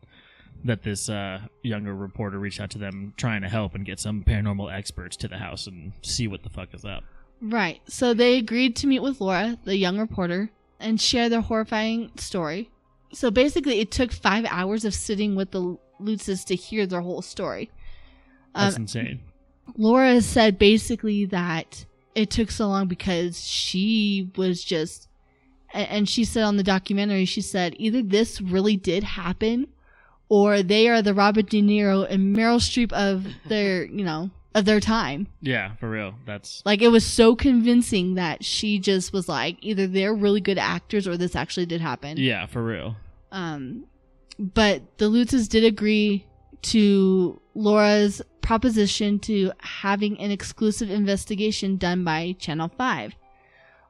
that this uh, younger reporter reached out to them, trying to help and get some paranormal experts to the house and see what the fuck is up. Right. So they agreed to meet with Laura, the young reporter, and share their horrifying story. So basically, it took five hours of sitting with the Lutzes to hear their whole story. That's Um, insane. Laura said basically that it took so long because she was just, and she said on the documentary, she said either this really did happen, or they are the Robert De Niro and Meryl Streep of their, (laughs) you know, of their time. Yeah, for real. That's Like it was so convincing that she just was like, either they're really good actors or this actually did happen. yeah, for real. Um, but the Lutzes did agree to Laura's proposition to having an exclusive investigation done by Channel 5.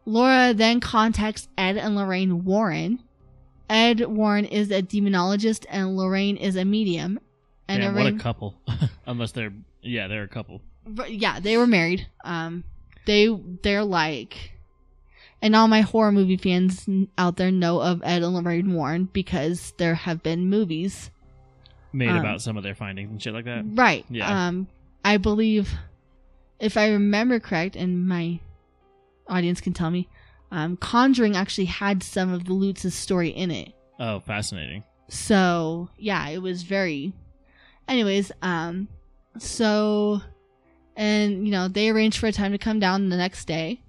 Laura then contacts Ed and Lorraine Warren. Ed Warren is a demonologist and Lorraine is a medium. And Damn, what a couple. (laughs) Unless they're yeah, they're a couple. Yeah, they were married. Um, they they're like, and all my horror movie fans out there know of Ed and Lorraine Warren because there have been movies, Made Um, about some of their findings and shit like that. right? Yeah. Um, I believe, if I remember correct, and my audience can tell me, um, Conjuring actually had some of the Lutz's story in it. Oh, fascinating. So yeah, it was very. Anyways, um, so, and you know they arranged for a time to come down the next day,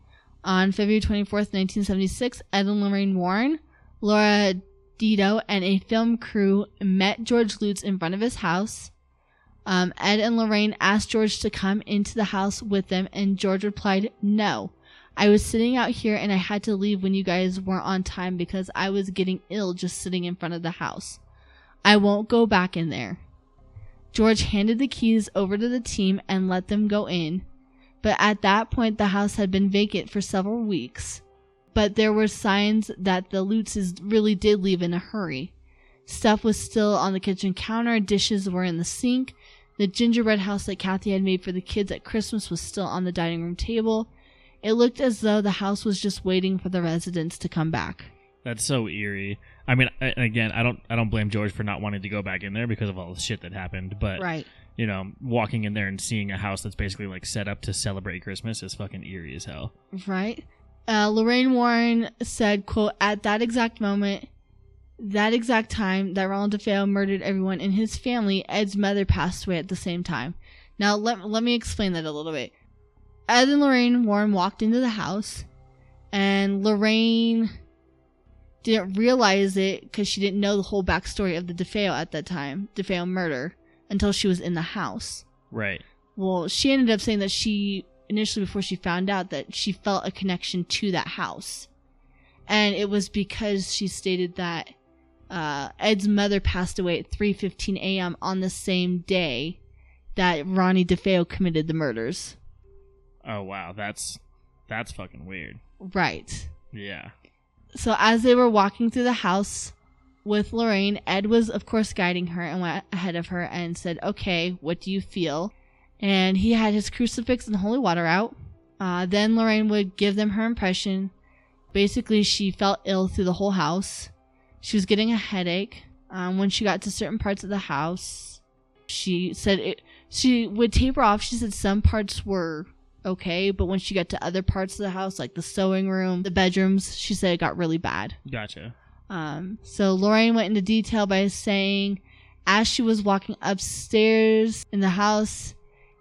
on February twenty fourth, nineteen seventy six. Ed and Lorraine Warren, Laura Didio, and a film crew met George Lutz in front of his house. Um, Ed and Lorraine asked George to come into the house with them, and George replied, "No." I was sitting out here and I had to leave when you guys weren't on time because I was getting ill just sitting in front of the house. I won't go back in there. George handed the keys over to the team and let them go in. But at that point, the house had been vacant for several weeks. But there were signs that the Lutzes really did leave in a hurry. Stuff was still on the kitchen counter, dishes were in the sink. The gingerbread house that Kathy had made for the kids at Christmas was still on the dining room table. It looked as though the house was just waiting for the residents to come back. That's so eerie. I mean, I, again, I don't, I don't blame George for not wanting to go back in there because of all the shit that happened. But Right. you know, walking in there and seeing a house that's basically like set up to celebrate Christmas is fucking eerie as hell. Right. Uh, Lorraine Warren said, quote, at that exact moment, that exact time that Ronald DeFeo murdered everyone in his family, Ed's mother passed away at the same time. Now, let, let me explain that a little bit. Ed and Lorraine Warren walked into the house, and Lorraine didn't realize it because she didn't know the whole backstory of the DeFeo at that time, DeFeo murder, until she was in the house. Right. Well, she ended up saying that she initially before she found out that she felt a connection to that house. And it was because she stated that uh, Ed's mother passed away at 3:15 a.m. on the same day that Ronnie DeFeo committed the murders. Oh wow, that's that's fucking weird. Right. Yeah. So as they were walking through the house with Lorraine, Ed was of course guiding her and went ahead of her and said, "Okay, what do you feel?" And he had his crucifix and holy water out. Uh, then Lorraine would give them her impression. Basically, she felt ill through the whole house. She was getting a headache. Um, when she got to certain parts of the house, she said it. She would taper off. She said some parts were okay, but when she got to other parts of the house, like the sewing room, the bedrooms, she said it got really bad. Gotcha. Um, so Lorraine went into detail by saying, as she was walking upstairs in the house,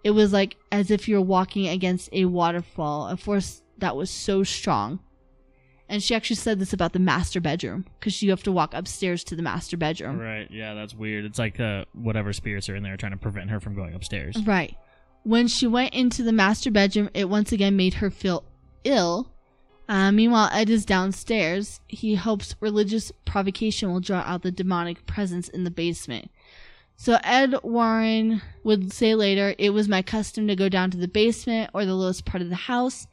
it was like as if you were walking against a waterfall, a force that was so strong. And she actually said this about the master bedroom because you have to walk upstairs to the master bedroom. Right. Yeah, that's weird. It's like uh, whatever spirits are in there trying to prevent her from going upstairs. Right. When she went into the master bedroom, it once again made her feel ill. Uh, meanwhile, Ed is downstairs. He hopes religious provocation will draw out the demonic presence in the basement. So Ed Warren would say later, it was my custom to go down to the basement or the lowest part of the house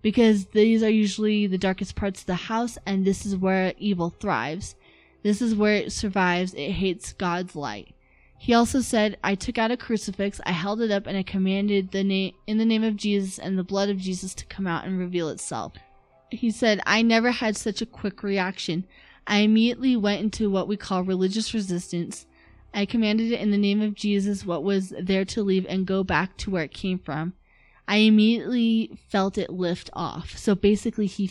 because these are usually the darkest parts of the house and this is where evil thrives. This is where it survives. It hates God's light. He also said, I took out a crucifix, I held it up, and I commanded the name in the name of Jesus and the blood of Jesus to come out and reveal itself. He said, I never had such a quick reaction. I immediately went into what we call religious resistance. I commanded it in the name of Jesus what was there to leave and go back to where it came from. I immediately felt it lift off. So basically, he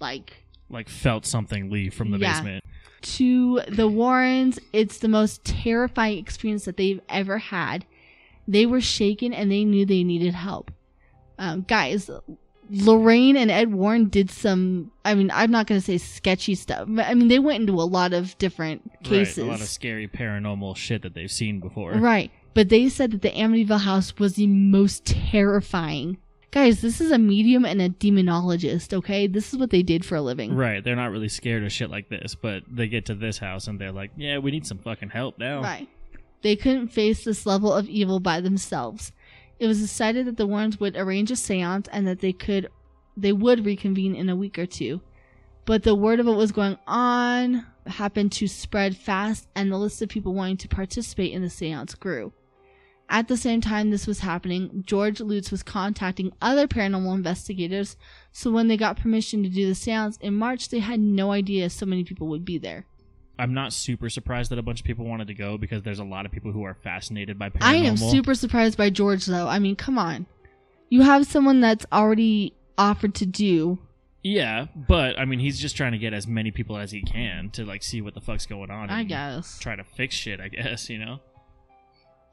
like Like felt something leave from the Yeah. basement. To the Warrens, it's the most terrifying experience that they've ever had. They were shaken and they knew they needed help. Um, guys, Lorraine and Ed Warren did some, I mean, I'm not going to say sketchy stuff. but, I mean, they went into a lot of different cases. Right. A lot of scary paranormal shit that they've seen before. Right. But they said that the Amityville house was the most terrifying. Guys, this is a medium and a demonologist, okay? This is what they did for a living. Right. They're not really scared of shit like this, but they get to this house and they're like, yeah, we need some fucking help now. Right. They couldn't face this level of evil by themselves. It was decided that the Warrens would arrange a séance and that they could they would reconvene in a week or two. But the word of what was going on happened to spread fast and the list of people wanting to participate in the séance grew. At the same time this was happening, George Lutz was contacting other paranormal investigators, so when they got permission to do the séance in March, they had no idea so many people would be there. I'm not super surprised that a bunch of people wanted to go because there's a lot of people who are fascinated by paranormal. I am super surprised by George though. I mean, come on. You have someone that's already offered to do. Yeah, but I mean, he's just trying to get as many people as he can to like see what the fuck's going on. I and guess. Try to fix shit. I guess you know.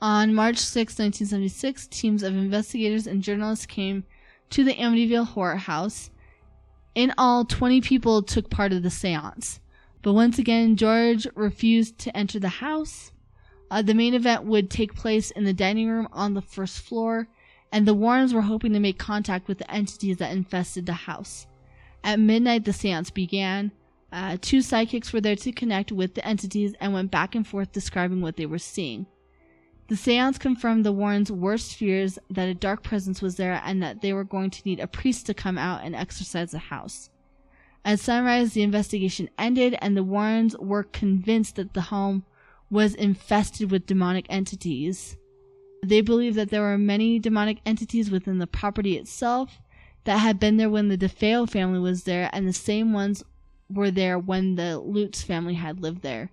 On March 6, 1976, teams of investigators and journalists came to the Amityville Horror House. In all, 20 people took part of the seance. But once again, George refused to enter the house. Uh, the main event would take place in the dining room on the first floor, and the Warrens were hoping to make contact with the entities that infested the house. At midnight, the seance began. Uh, two psychics were there to connect with the entities and went back and forth describing what they were seeing. The seance confirmed the Warrens' worst fears that a dark presence was there and that they were going to need a priest to come out and exorcise the house. At sunrise, the investigation ended, and the Warrens were convinced that the home was infested with demonic entities. They believed that there were many demonic entities within the property itself that had been there when the DeFeo family was there, and the same ones were there when the Lutz family had lived there.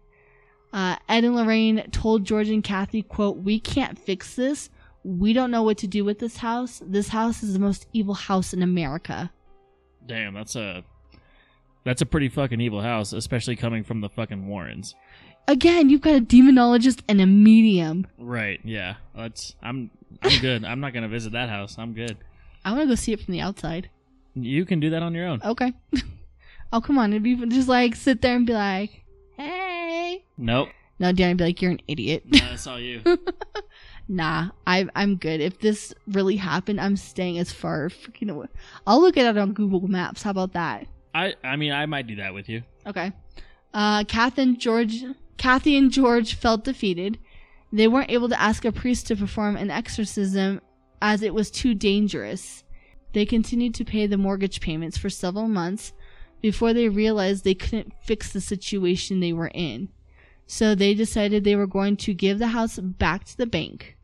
Uh, Ed and Lorraine told George and Kathy, quote, We can't fix this. We don't know what to do with this house. This house is the most evil house in America. Damn, that's a that's a pretty fucking evil house, especially coming from the fucking Warrens. Again, you've got a demonologist and a medium. Right? Yeah. That's I'm I'm good. I'm not gonna visit that house. I'm good. I want to go see it from the outside. You can do that on your own. Okay. (laughs) oh, come on. If be just like sit there and be like. Nope. No, would be like, you're an idiot. Nah, I saw you. (laughs) nah, I, I'm good. If this really happened, I'm staying as far freaking away. I'll look at it on Google Maps. How about that? I I mean I might do that with you. Okay. Uh, Kathy and George, Kathy and George felt defeated. They weren't able to ask a priest to perform an exorcism as it was too dangerous. They continued to pay the mortgage payments for several months before they realized they couldn't fix the situation they were in. So they decided they were going to give the house back to the bank.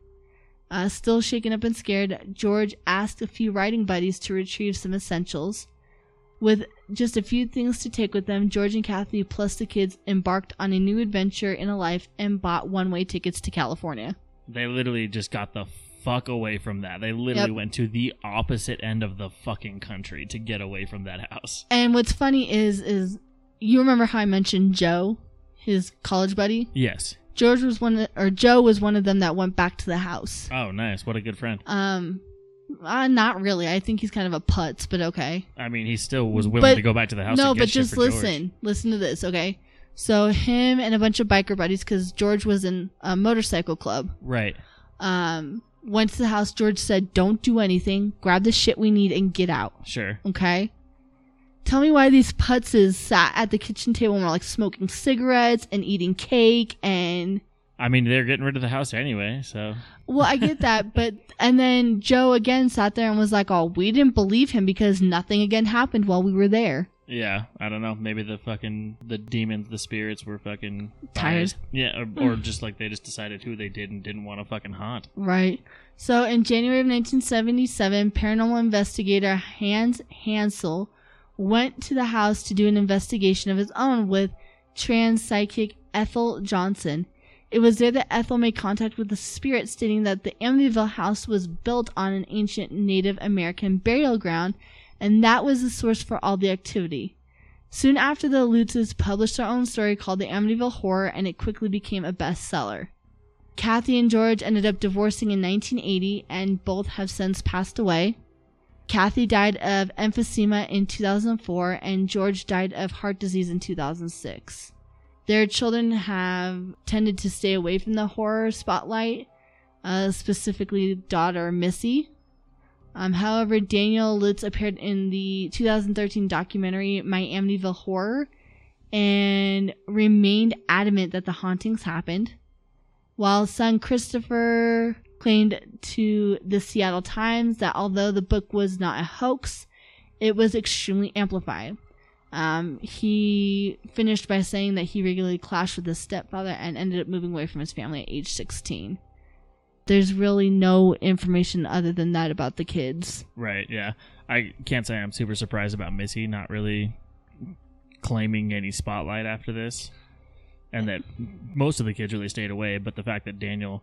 Uh, still shaken up and scared, George asked a few riding buddies to retrieve some essentials. With just a few things to take with them, George and Kathy plus the kids embarked on a new adventure in a life and bought one-way tickets to California. They literally just got the fuck away from that. They literally Yep. went to the opposite end of the fucking country to get away from that house. And what's funny is is you remember how I mentioned Joe, his college buddy? Yes. George was one of, or Joe was one of them that went back to the house. Oh, nice. What a good friend. Um uh, not really. I think he's kind of a putz, but okay. I mean, he still was willing But- to go back to the house. no, but just for George. listen. Listen to this, okay? So him and a bunch of biker buddies, because George was in a motorcycle club, Right. um, went to the house. George said, "Don't do anything. Grab the shit we need and get out." Sure. Okay. Tell me why these putzes sat at the kitchen table and were like smoking cigarettes and eating cake and I mean, they're getting rid of the house anyway, so well, I get that, but and then Joe again sat there and was like, "Oh, we didn't believe him because nothing again happened while we were there." yeah. I don't know. Maybe the fucking the demons, the spirits were fucking Tired. biased. Yeah, or, or mm. just like they just decided who they did and didn't want to fucking haunt. Right. So in January of 1977, paranormal investigator Hans Hansel went to the house to do an investigation of his own with trance psychic Ethel Johnson. It was there that Ethel made contact with the spirit, stating that the Amityville house was built on an ancient Native American burial ground, and that was the source for all the activity. Soon after, the Lutzes published their own story called The Amityville Horror, and it quickly became a bestseller. Kathy and George ended up divorcing in 1980, and both have since passed away. Kathy died of emphysema in 2004, and George died of heart disease in 2006. Their children have tended to stay away from the horror spotlight, uh, specifically daughter Missy. Um, however, Daniel Lutz appeared in the 2013 documentary My Amityville Horror and remained adamant that the hauntings happened while son Christopher claimed to the Seattle Times that although the book was not a hoax, it was extremely amplified. Um, he finished by saying that he regularly clashed with his stepfather and ended up moving away from his family at age 16. There's really no information other than that about the kids. Right. Yeah. I can't say I'm super surprised about Missy not really claiming any spotlight after this, and that most of the kids really stayed away. But the fact that Daniel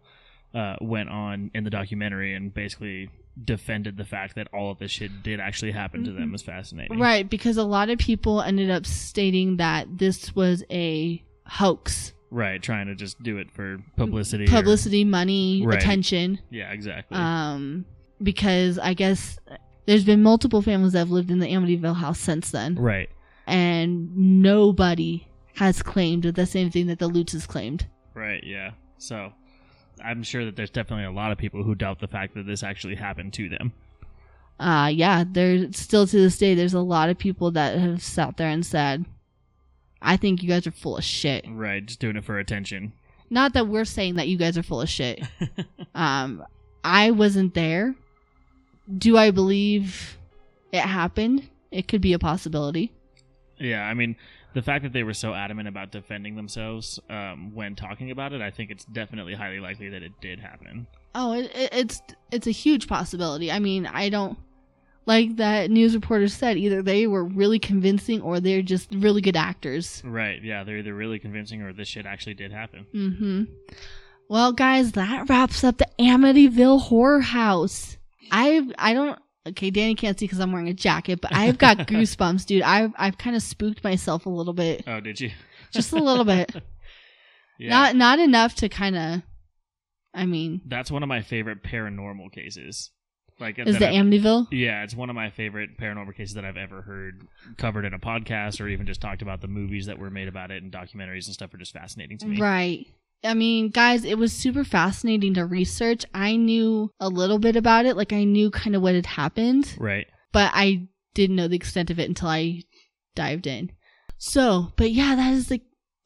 uh, went on in the documentary and basically defended the fact that all of this shit did actually happen to them is fascinating. Right, because a lot of people ended up stating that this was a hoax. Right. Trying to just do it for publicity. or- Publicity, money, Right. attention. yeah. Exactly. um, because I guess there's been multiple families that have lived in the Amityville house since then, right. and nobody has claimed the same thing that the Lutzes claimed. Right. Yeah. So. I'm sure that there's definitely a lot of people who doubt the fact that this actually happened to them. Uh, yeah, there's still to this day, there's a lot of people that have sat there and said, I think you guys are full of shit. Right, just doing it for attention. Not that we're saying that you guys are full of shit. (laughs) um, I wasn't there. Do I believe it happened? It could be a possibility. yeah, I mean, the fact that they were so adamant about defending themselves um, when talking about it, I think it's definitely highly likely that it did happen. Oh, it, it, it's it's a huge possibility. I mean, I don't like that news reporter said. Either they were really convincing, or they're just really good actors. Right, yeah, they're either really convincing or this shit actually did happen. Mm-hmm. Well, guys, that wraps up the Amityville Horror House. I I don't okay, Danny can't see because I'm wearing a jacket, but I've got (laughs) goosebumps, dude. I've I've kind of spooked myself a little bit, Oh, did you? just a little bit. (laughs) Yeah. Not not enough to kind of. I mean, That's one of my favorite paranormal cases. Like is the I've- Amityville? Yeah, it's one of my favorite paranormal cases that I've ever heard covered in a podcast or even just talked about the movies that were made about it and documentaries and stuff are just fascinating to me. Right. I mean, guys, it was super fascinating to research. I knew a little bit about it, like I knew kind of what had happened, Right. but I didn't know the extent of it until I dived in. So, but yeah, that is the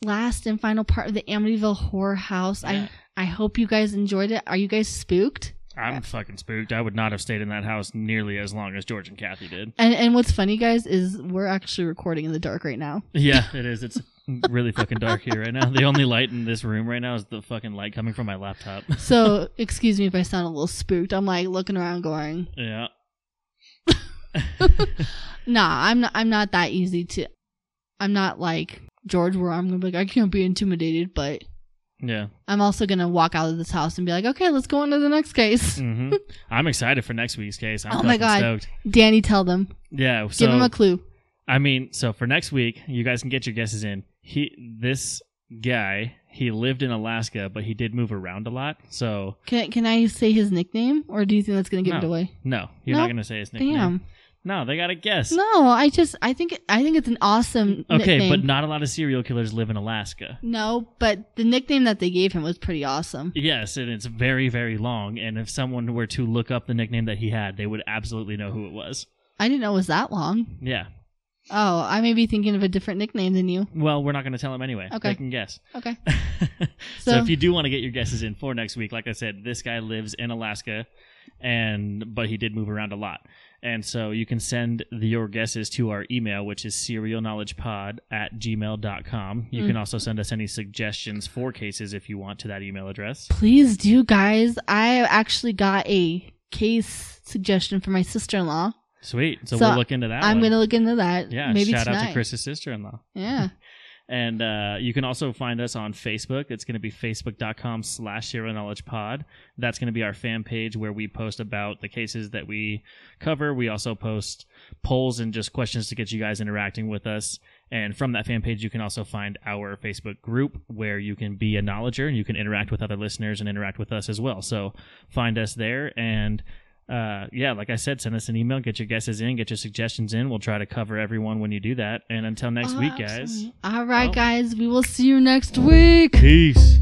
last and final part of the Amityville Horror House. Yeah. I I hope you guys enjoyed it. Are you guys spooked? I'm fucking spooked. I would not have stayed in that house nearly as long as George and Kathy did. And and what's funny, guys, is we're actually recording in the dark right now. Yeah, it is. It's really fucking dark here right now. The only light in this room right now is the fucking light coming from my laptop. (laughs) So, excuse me if I sound a little spooked. I'm like looking around, going, Yeah. (laughs) "Nah, I'm not. I'm not that easy to. I'm not like George, where I'm gonna be like, I can't be intimidated, but Yeah. I'm also gonna walk out of this house and be like, okay, let's go on to the next case. (laughs) hmm I'm excited for next week's case. I'm Oh my God. stoked. Danny, tell them. Yeah. So Give them a clue. I mean, so for next week, you guys can get your guesses in. He, this guy, he lived in Alaska, but he did move around a lot. So Can Can I say his nickname, or do you think that's gonna give it away? no, you're No. not gonna say his nickname. Damn. No, they gotta guess. No, I just I think I think it's an awesome okay, nickname. but not a lot of serial killers live in Alaska. no, but the nickname that they gave him was pretty awesome. Yes, and it's very, very long. And if someone were to look up the nickname that he had, they would absolutely know who it was. I didn't know it was that long. Yeah. Oh, I may be thinking of a different nickname than you. Well, we're not going to tell them anyway. Okay. They can guess. Okay. (laughs) so, So- if you do want to get your guesses in for next week, like I said, this guy lives in Alaska, and but he did move around a lot. And so you can send the, your guesses to our email, which is serialknowledgepod at gmail.com. You Mm. can also send us any suggestions for cases if you want to that email address. Please do, guys. I actually got a case suggestion for my sister in law. Sweet. So, So, we'll look into that. I'm one. gonna look into that. Yeah, maybe shout tonight. out to Chris's sister in law. Yeah. (laughs) And uh, you can also find us on Facebook. It's going to be facebook.com slash Serial Knowledge Pod. That's going to be our fan page where we post about the cases that we cover. We also post polls and just questions to get you guys interacting with us. And from that fan page, you can also find our Facebook group where you can be a knowledger and you can interact with other listeners and interact with us as well. So find us there and uh, yeah, like I said, send us an email, get your guesses in, get your suggestions in. We'll try to cover everyone when you do that. And until next week, guys. All right, Well- guys. We will see you next week. Peace.